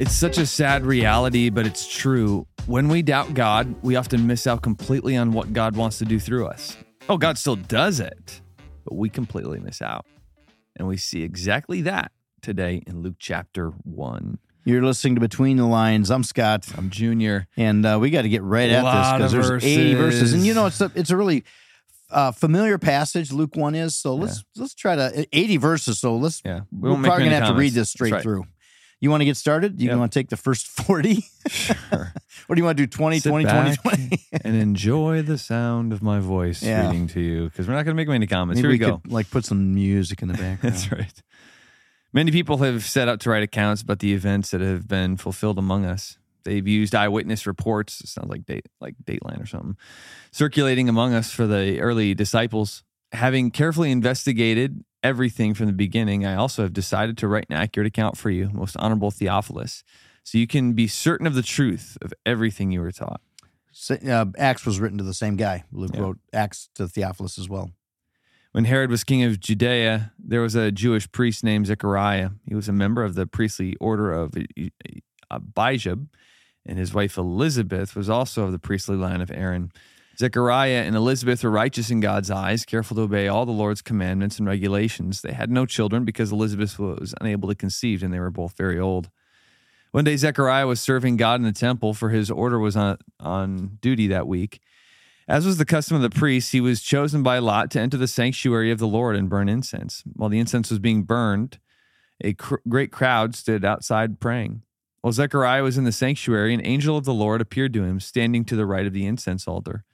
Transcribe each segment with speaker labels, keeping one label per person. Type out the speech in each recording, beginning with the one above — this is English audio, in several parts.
Speaker 1: It's such a sad reality, but it's true. When we doubt God, we often miss out completely on what God wants to do through us. Oh, God still does it, but we completely miss out. And we see exactly that today in Luke chapter 1.
Speaker 2: You're listening to Between the Lines. I'm Scott,
Speaker 1: I'm Junior.
Speaker 2: and uh, we got to get right
Speaker 1: A
Speaker 2: at this because there's 80 verses,
Speaker 1: verses.
Speaker 2: and you know it's a, it's a really uh, familiar passage. Luke one is so let's let's try to 80 verses. So let's
Speaker 1: Yeah. We
Speaker 2: we're probably gonna have to read this straight
Speaker 1: right.
Speaker 2: through. You want to get started? You
Speaker 1: Yep.
Speaker 2: want to take the first 40?
Speaker 1: Sure.
Speaker 2: What do you want to do? 20,
Speaker 1: Sit
Speaker 2: 20, 20, 20?
Speaker 1: and enjoy the sound of my voice
Speaker 2: Yeah.
Speaker 1: reading to you because we're not going to make many comments.
Speaker 2: Maybe
Speaker 1: Here we,
Speaker 2: we
Speaker 1: go.
Speaker 2: could like put some music in the background.
Speaker 1: That's right. Many people have set out to write accounts about the events that have been fulfilled among us. They've used eyewitness reports. It sounds like date, like Dateline or something, circulating among us for the early disciples. Having carefully investigated everything from the beginning, I also have decided to write an accurate account for you, most honorable Theophilus, so you can be certain of the truth of everything you were taught.
Speaker 2: Uh, Acts was written to the same guy. Luke
Speaker 1: Yeah.
Speaker 2: wrote Acts to Theophilus as well.
Speaker 1: When Herod was king of Judea, there was a Jewish priest named Zechariah. He was a member of the priestly order of Abijah, and his wife Elizabeth was also of the priestly line of Aaron. Zechariah and Elizabeth were righteous in God's eyes, careful to obey all the Lord's commandments and regulations. They had no children because Elizabeth was unable to conceive, and they were both very old. One day, Zechariah was serving God in the temple, for his order was on, on duty that week. As was the custom of the priests, he was chosen by Lot to enter the sanctuary of the Lord and burn incense. While the incense was being burned, a cr- great crowd stood outside praying. While Zechariah was in the sanctuary, an angel of the Lord appeared to him, standing to the right of the incense altar.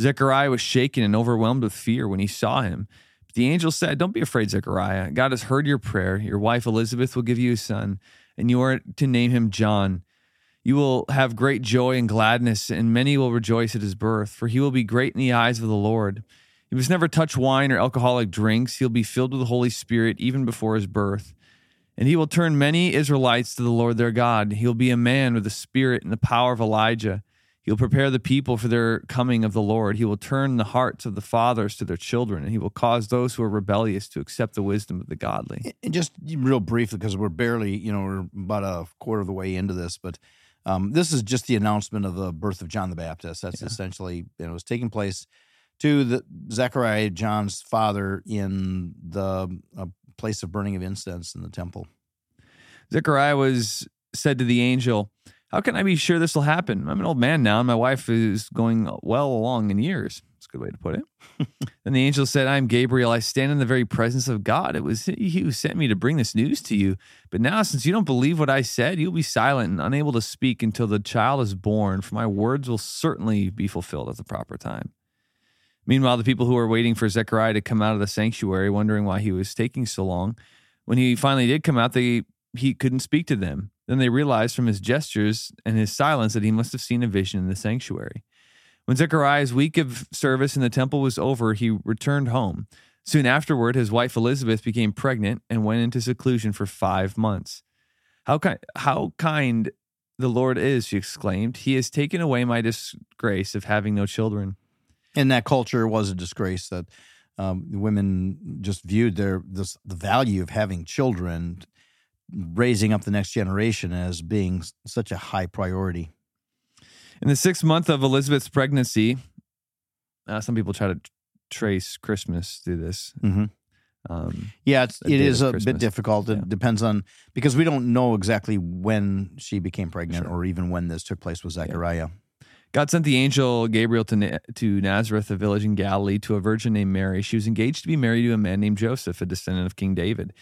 Speaker 1: Zechariah was shaken and overwhelmed with fear when he saw him. But the angel said, Don't be afraid, Zechariah. God has heard your prayer. Your wife Elizabeth will give you a son, and you are to name him John. You will have great joy and gladness, and many will rejoice at his birth, for he will be great in the eyes of the Lord. He must never touch wine or alcoholic drinks. He'll be filled with the Holy Spirit even before his birth. And he will turn many Israelites to the Lord their God. He'll be a man with the spirit and the power of Elijah. He'll prepare the people for their coming of the Lord. He will turn the hearts of the fathers to their children, and he will cause those who are rebellious to accept the wisdom of the godly.
Speaker 2: And just real briefly, because we're barely, you know, we're about a quarter of the way into this, but um, this is just the announcement of the birth of John the Baptist. That's essentially, you know, it was taking place to the Zechariah, John's father, in the uh, place of burning of incense in the temple.
Speaker 1: Zechariah was said to the angel, How can I be sure this will happen? I'm an old man now, and my wife is going well along in years. It's a good way to put it. then the angel said, I am Gabriel. I stand in the very presence of God. It was he who sent me to bring this news to you. But now, since you don't believe what I said, you'll be silent and unable to speak until the child is born, for my words will certainly be fulfilled at the proper time. Meanwhile, the people who were waiting for Zechariah to come out of the sanctuary, wondering why he was taking so long, when he finally did come out, they he couldn't speak to them. Then they realized from his gestures and his silence that he must have seen a vision in the sanctuary. When Zechariah's week of service in the temple was over, he returned home. Soon afterward, his wife Elizabeth became pregnant and went into seclusion for five months. How, ki- how kind the Lord is, she exclaimed. He has taken away my disgrace of having no children.
Speaker 2: In that culture, was a disgrace that um, women just viewed their this, the value of having children, raising up the next generation as being such a high priority.
Speaker 1: In the sixth month of Elizabeth's pregnancy, uh, some people try to t- trace Christmas through this.
Speaker 2: Mm-hmm.
Speaker 1: Um,
Speaker 2: Yeah, it's, it is a bit difficult. It
Speaker 1: Yeah.
Speaker 2: depends on because we don't know exactly when she became pregnant
Speaker 1: Sure.
Speaker 2: or even when this took place with Zechariah.
Speaker 1: God sent the angel Gabriel to, Na- to Nazareth, a village in Galilee, to a virgin named Mary. She was engaged to be married to a man named Joseph, a descendant of King David.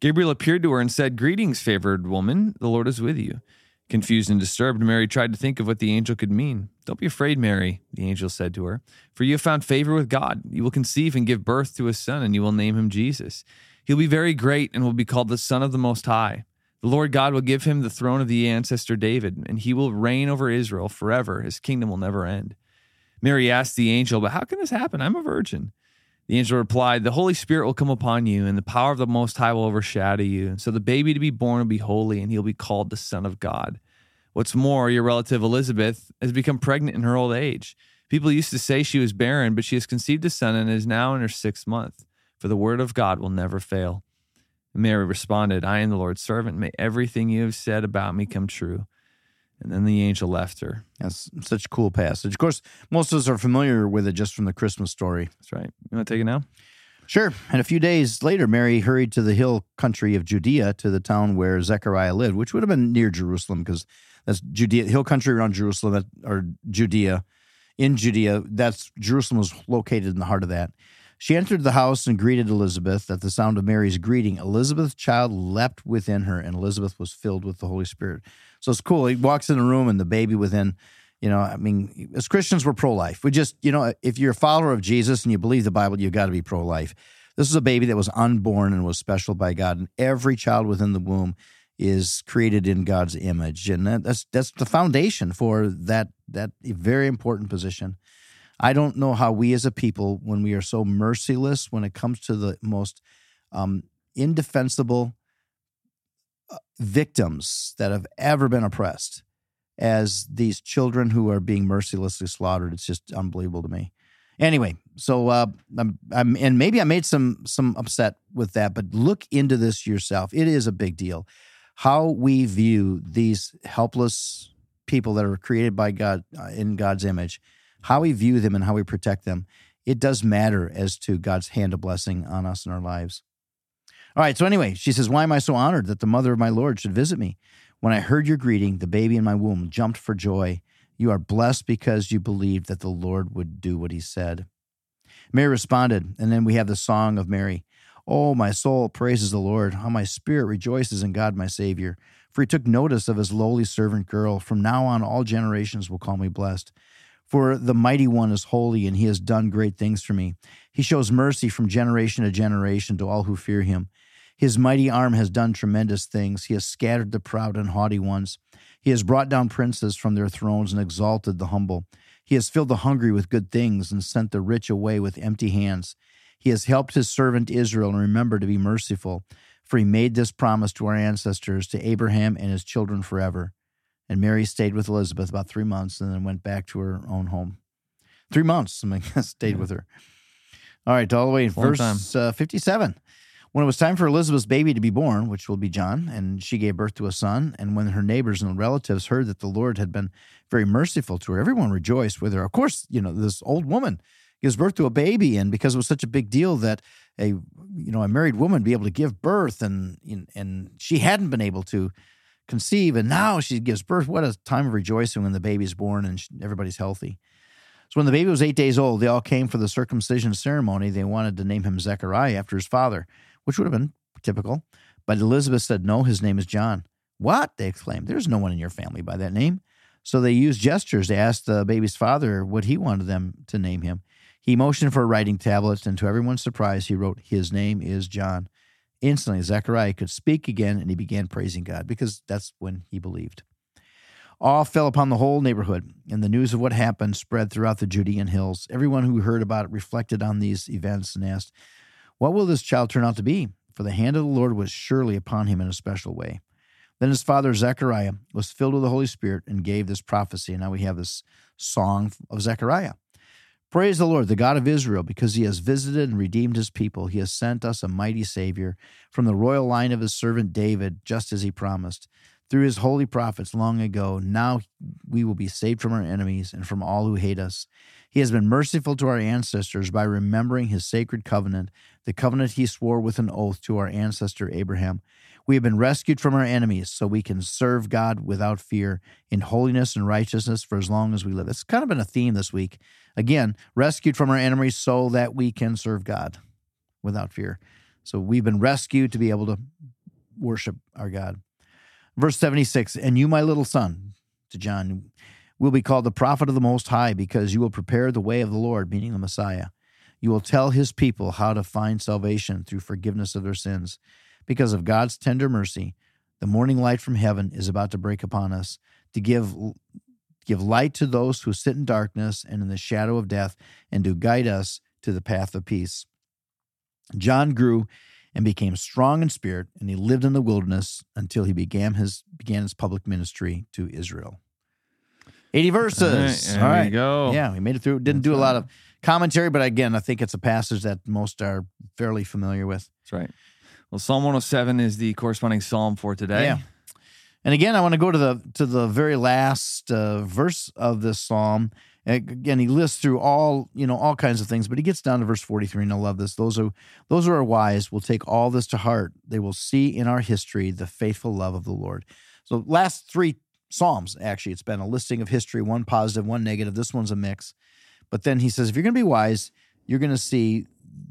Speaker 1: Gabriel appeared to her and said, Greetings, favored woman, the Lord is with you. Confused and disturbed, Mary tried to think of what the angel could mean. Don't be afraid, Mary, the angel said to her, for you have found favor with God. You will conceive and give birth to a son, and you will name him Jesus. He'll be very great and will be called the Son of the Most High. The Lord God will give him the throne of the ancestor David, and he will reign over Israel forever. His kingdom will never end. Mary asked the angel, But how can this happen? I'm a virgin. The angel replied, The Holy Spirit will come upon you, and the power of the Most High will overshadow you. And so the baby to be born will be holy, and he'll be called the Son of God. What's more, your relative Elizabeth has become pregnant in her old age. People used to say she was barren, but she has conceived a son and is now in her sixth month. For the word of God will never fail. Mary responded, I am the Lord's servant. May everything you have said about me come true. And then the angel left her.
Speaker 2: That's such a cool passage. Of course, most of us are familiar with it just from the Christmas story.
Speaker 1: That's right. You want to take it now?
Speaker 2: Sure. And a few days later, Mary hurried to the hill country of Judea to the town where Zechariah lived, which would have been near Jerusalem because that's Judea, hill country around Jerusalem, or Judea. In Judea, that's Jerusalem was located in the heart of that. She entered the house and greeted Elizabeth. At the sound of Mary's greeting, Elizabeth's child leapt within her, and Elizabeth was filled with the Holy Spirit. So it's cool. He walks in the room, and the baby within, you know, I mean, as Christians, we're pro life. We just, you know, if you're a follower of Jesus and you believe the Bible, you've got to be pro life. This is a baby that was unborn and was special by God, and every child within the womb is created in God's image, and that's that's the foundation for that that very important position. I don't know how we as a people, when we are so merciless when it comes to the most um, indefensible uh, victims that have ever been oppressed, as these children who are being mercilessly slaughtered. It's just unbelievable to me. Anyway, so uh, I'm, I'm, and maybe I made some some upset with that, but look into this yourself. It is a big deal how we view these helpless people that are created by God uh, in God's image, how we view them and how we protect them. It does matter as to God's hand of blessing on us in our lives. All right. So anyway, she says, "Why am I so honored that the mother of my Lord should visit me?" When I heard your greeting, the baby in my womb jumped for joy. You are blessed because you believed that the Lord would do what he said. Mary responded, and then we have the song of Mary. Oh, my soul praises the Lord. How my spirit rejoices in God my Savior. For he took notice of his lowly servant girl. From now on, all generations will call me blessed. For the mighty one is holy, and he has done great things for me. He shows mercy from generation to generation to all who fear him. His mighty arm has done tremendous things. He has scattered the proud and haughty ones. He has brought down princes from their thrones and exalted the humble. He has filled the hungry with good things and sent the rich away with empty hands. He has helped his servant Israel and remembered to be merciful, for he made this promise to our ancestors, to Abraham and his children forever. And Mary stayed with Elizabeth about three months and then went back to her own home. Three months, I mean, stayed yeah. with her. All right, all the way in verse uh, 57. When it was time for Elizabeth's baby to be born, which will be John, and she gave birth to a son, and when her neighbors and relatives heard that the Lord had been very merciful to her, everyone rejoiced with her. Of course, you know, this old woman gives birth to a baby, and because it was such a big deal that a you know a married woman be able to give birth, and and she hadn't been able to conceive, and now she gives birth. What a time of rejoicing when the baby's born and everybody's healthy. So when the baby was eight days old, they all came for the circumcision ceremony. They wanted to name him Zechariah after his father which would have been typical. But Elizabeth said, No, his name is John. What? They exclaimed. There's no one in your family by that name. So they used gestures to ask the baby's father what he wanted them to name him. He motioned for a writing tablet, and to everyone's surprise, he wrote, His name is John. Instantly, Zechariah could speak again, and he began praising God because that's when he believed. Awe fell upon the whole neighborhood, and the news of what happened spread throughout the Judean hills. Everyone who heard about it reflected on these events and asked, what will this child turn out to be? For the hand of the Lord was surely upon him in a special way. Then his father Zechariah was filled with the Holy Spirit and gave this prophecy. And now we have this song of Zechariah. Praise the Lord, the God of Israel, because he has visited and redeemed his people. He has sent us a mighty Savior from the royal line of his servant David, just as he promised. Through his holy prophets long ago, now we will be saved from our enemies and from all who hate us. He has been merciful to our ancestors by remembering his sacred covenant, the covenant he swore with an oath to our ancestor Abraham. We have been rescued from our enemies so we can serve God without fear in holiness and righteousness for as long as we live. It's kind of been a theme this week. Again, rescued from our enemies so that we can serve God without fear. So we've been rescued to be able to worship our God. Verse 76 And you, my little son, to John, will be called the prophet of the Most High because you will prepare the way of the Lord, meaning the Messiah. You will tell his people how to find salvation through forgiveness of their sins. Because of God's tender mercy, the morning light from heaven is about to break upon us to give give light to those who sit in darkness and in the shadow of death and to guide us to the path of peace. John grew and became strong in spirit and he lived in the wilderness until he began his began his public ministry to Israel. 80 verses.
Speaker 1: All right. All right. go.
Speaker 2: Yeah, we made it through. Didn't That's do a lot of commentary, but again, I think it's a passage that most are fairly familiar with.
Speaker 1: That's right. Well, Psalm 107 is the corresponding psalm for today.
Speaker 2: Yeah. And again, I want to go to the to the very last uh, verse of this psalm. Again, he lists through all you know all kinds of things, but he gets down to verse forty three, and I love this. Those are those who are wise will take all this to heart. They will see in our history the faithful love of the Lord. So, last three psalms actually, it's been a listing of history, one positive, one negative. This one's a mix. But then he says, if you're going to be wise, you're going to see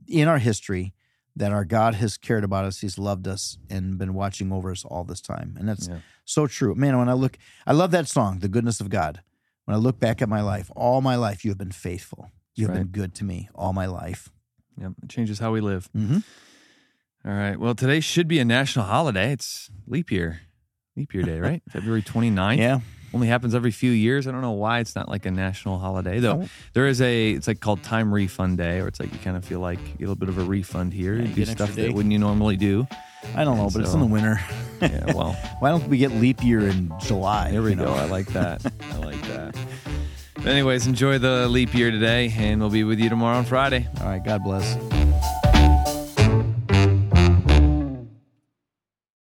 Speaker 2: in our history that our God has cared about us. He's loved us and been watching over us all this time. And that's
Speaker 1: Yeah.
Speaker 2: so true. Man, when I look, I love that song, The Goodness of God. When I look back at my life, all my life, you have been faithful. You have
Speaker 1: Right.
Speaker 2: been good to me all my life.
Speaker 1: Yep. It changes how we live.
Speaker 2: Mm-hmm.
Speaker 1: All right. Well, today should be a national holiday. It's leap year. Leap year day, right? February 29th.
Speaker 2: Yeah.
Speaker 1: Only happens every few years. I don't know why it's not like a national holiday, though.
Speaker 2: Oh.
Speaker 1: There is a, it's like called time refund day, or it's like you kind of feel like a little bit of a refund here.
Speaker 2: Yeah,
Speaker 1: you
Speaker 2: you
Speaker 1: do
Speaker 2: get an extra
Speaker 1: stuff that wouldn't you normally do.
Speaker 2: I don't know,
Speaker 1: And
Speaker 2: but it's in the winter.
Speaker 1: Yeah, well,
Speaker 2: Why don't we get leap year in July?
Speaker 1: there we
Speaker 2: you know?
Speaker 1: go. I like that. I like that. But anyways, enjoy the leap year today, and we'll be with you tomorrow on Friday.
Speaker 2: All right. God bless.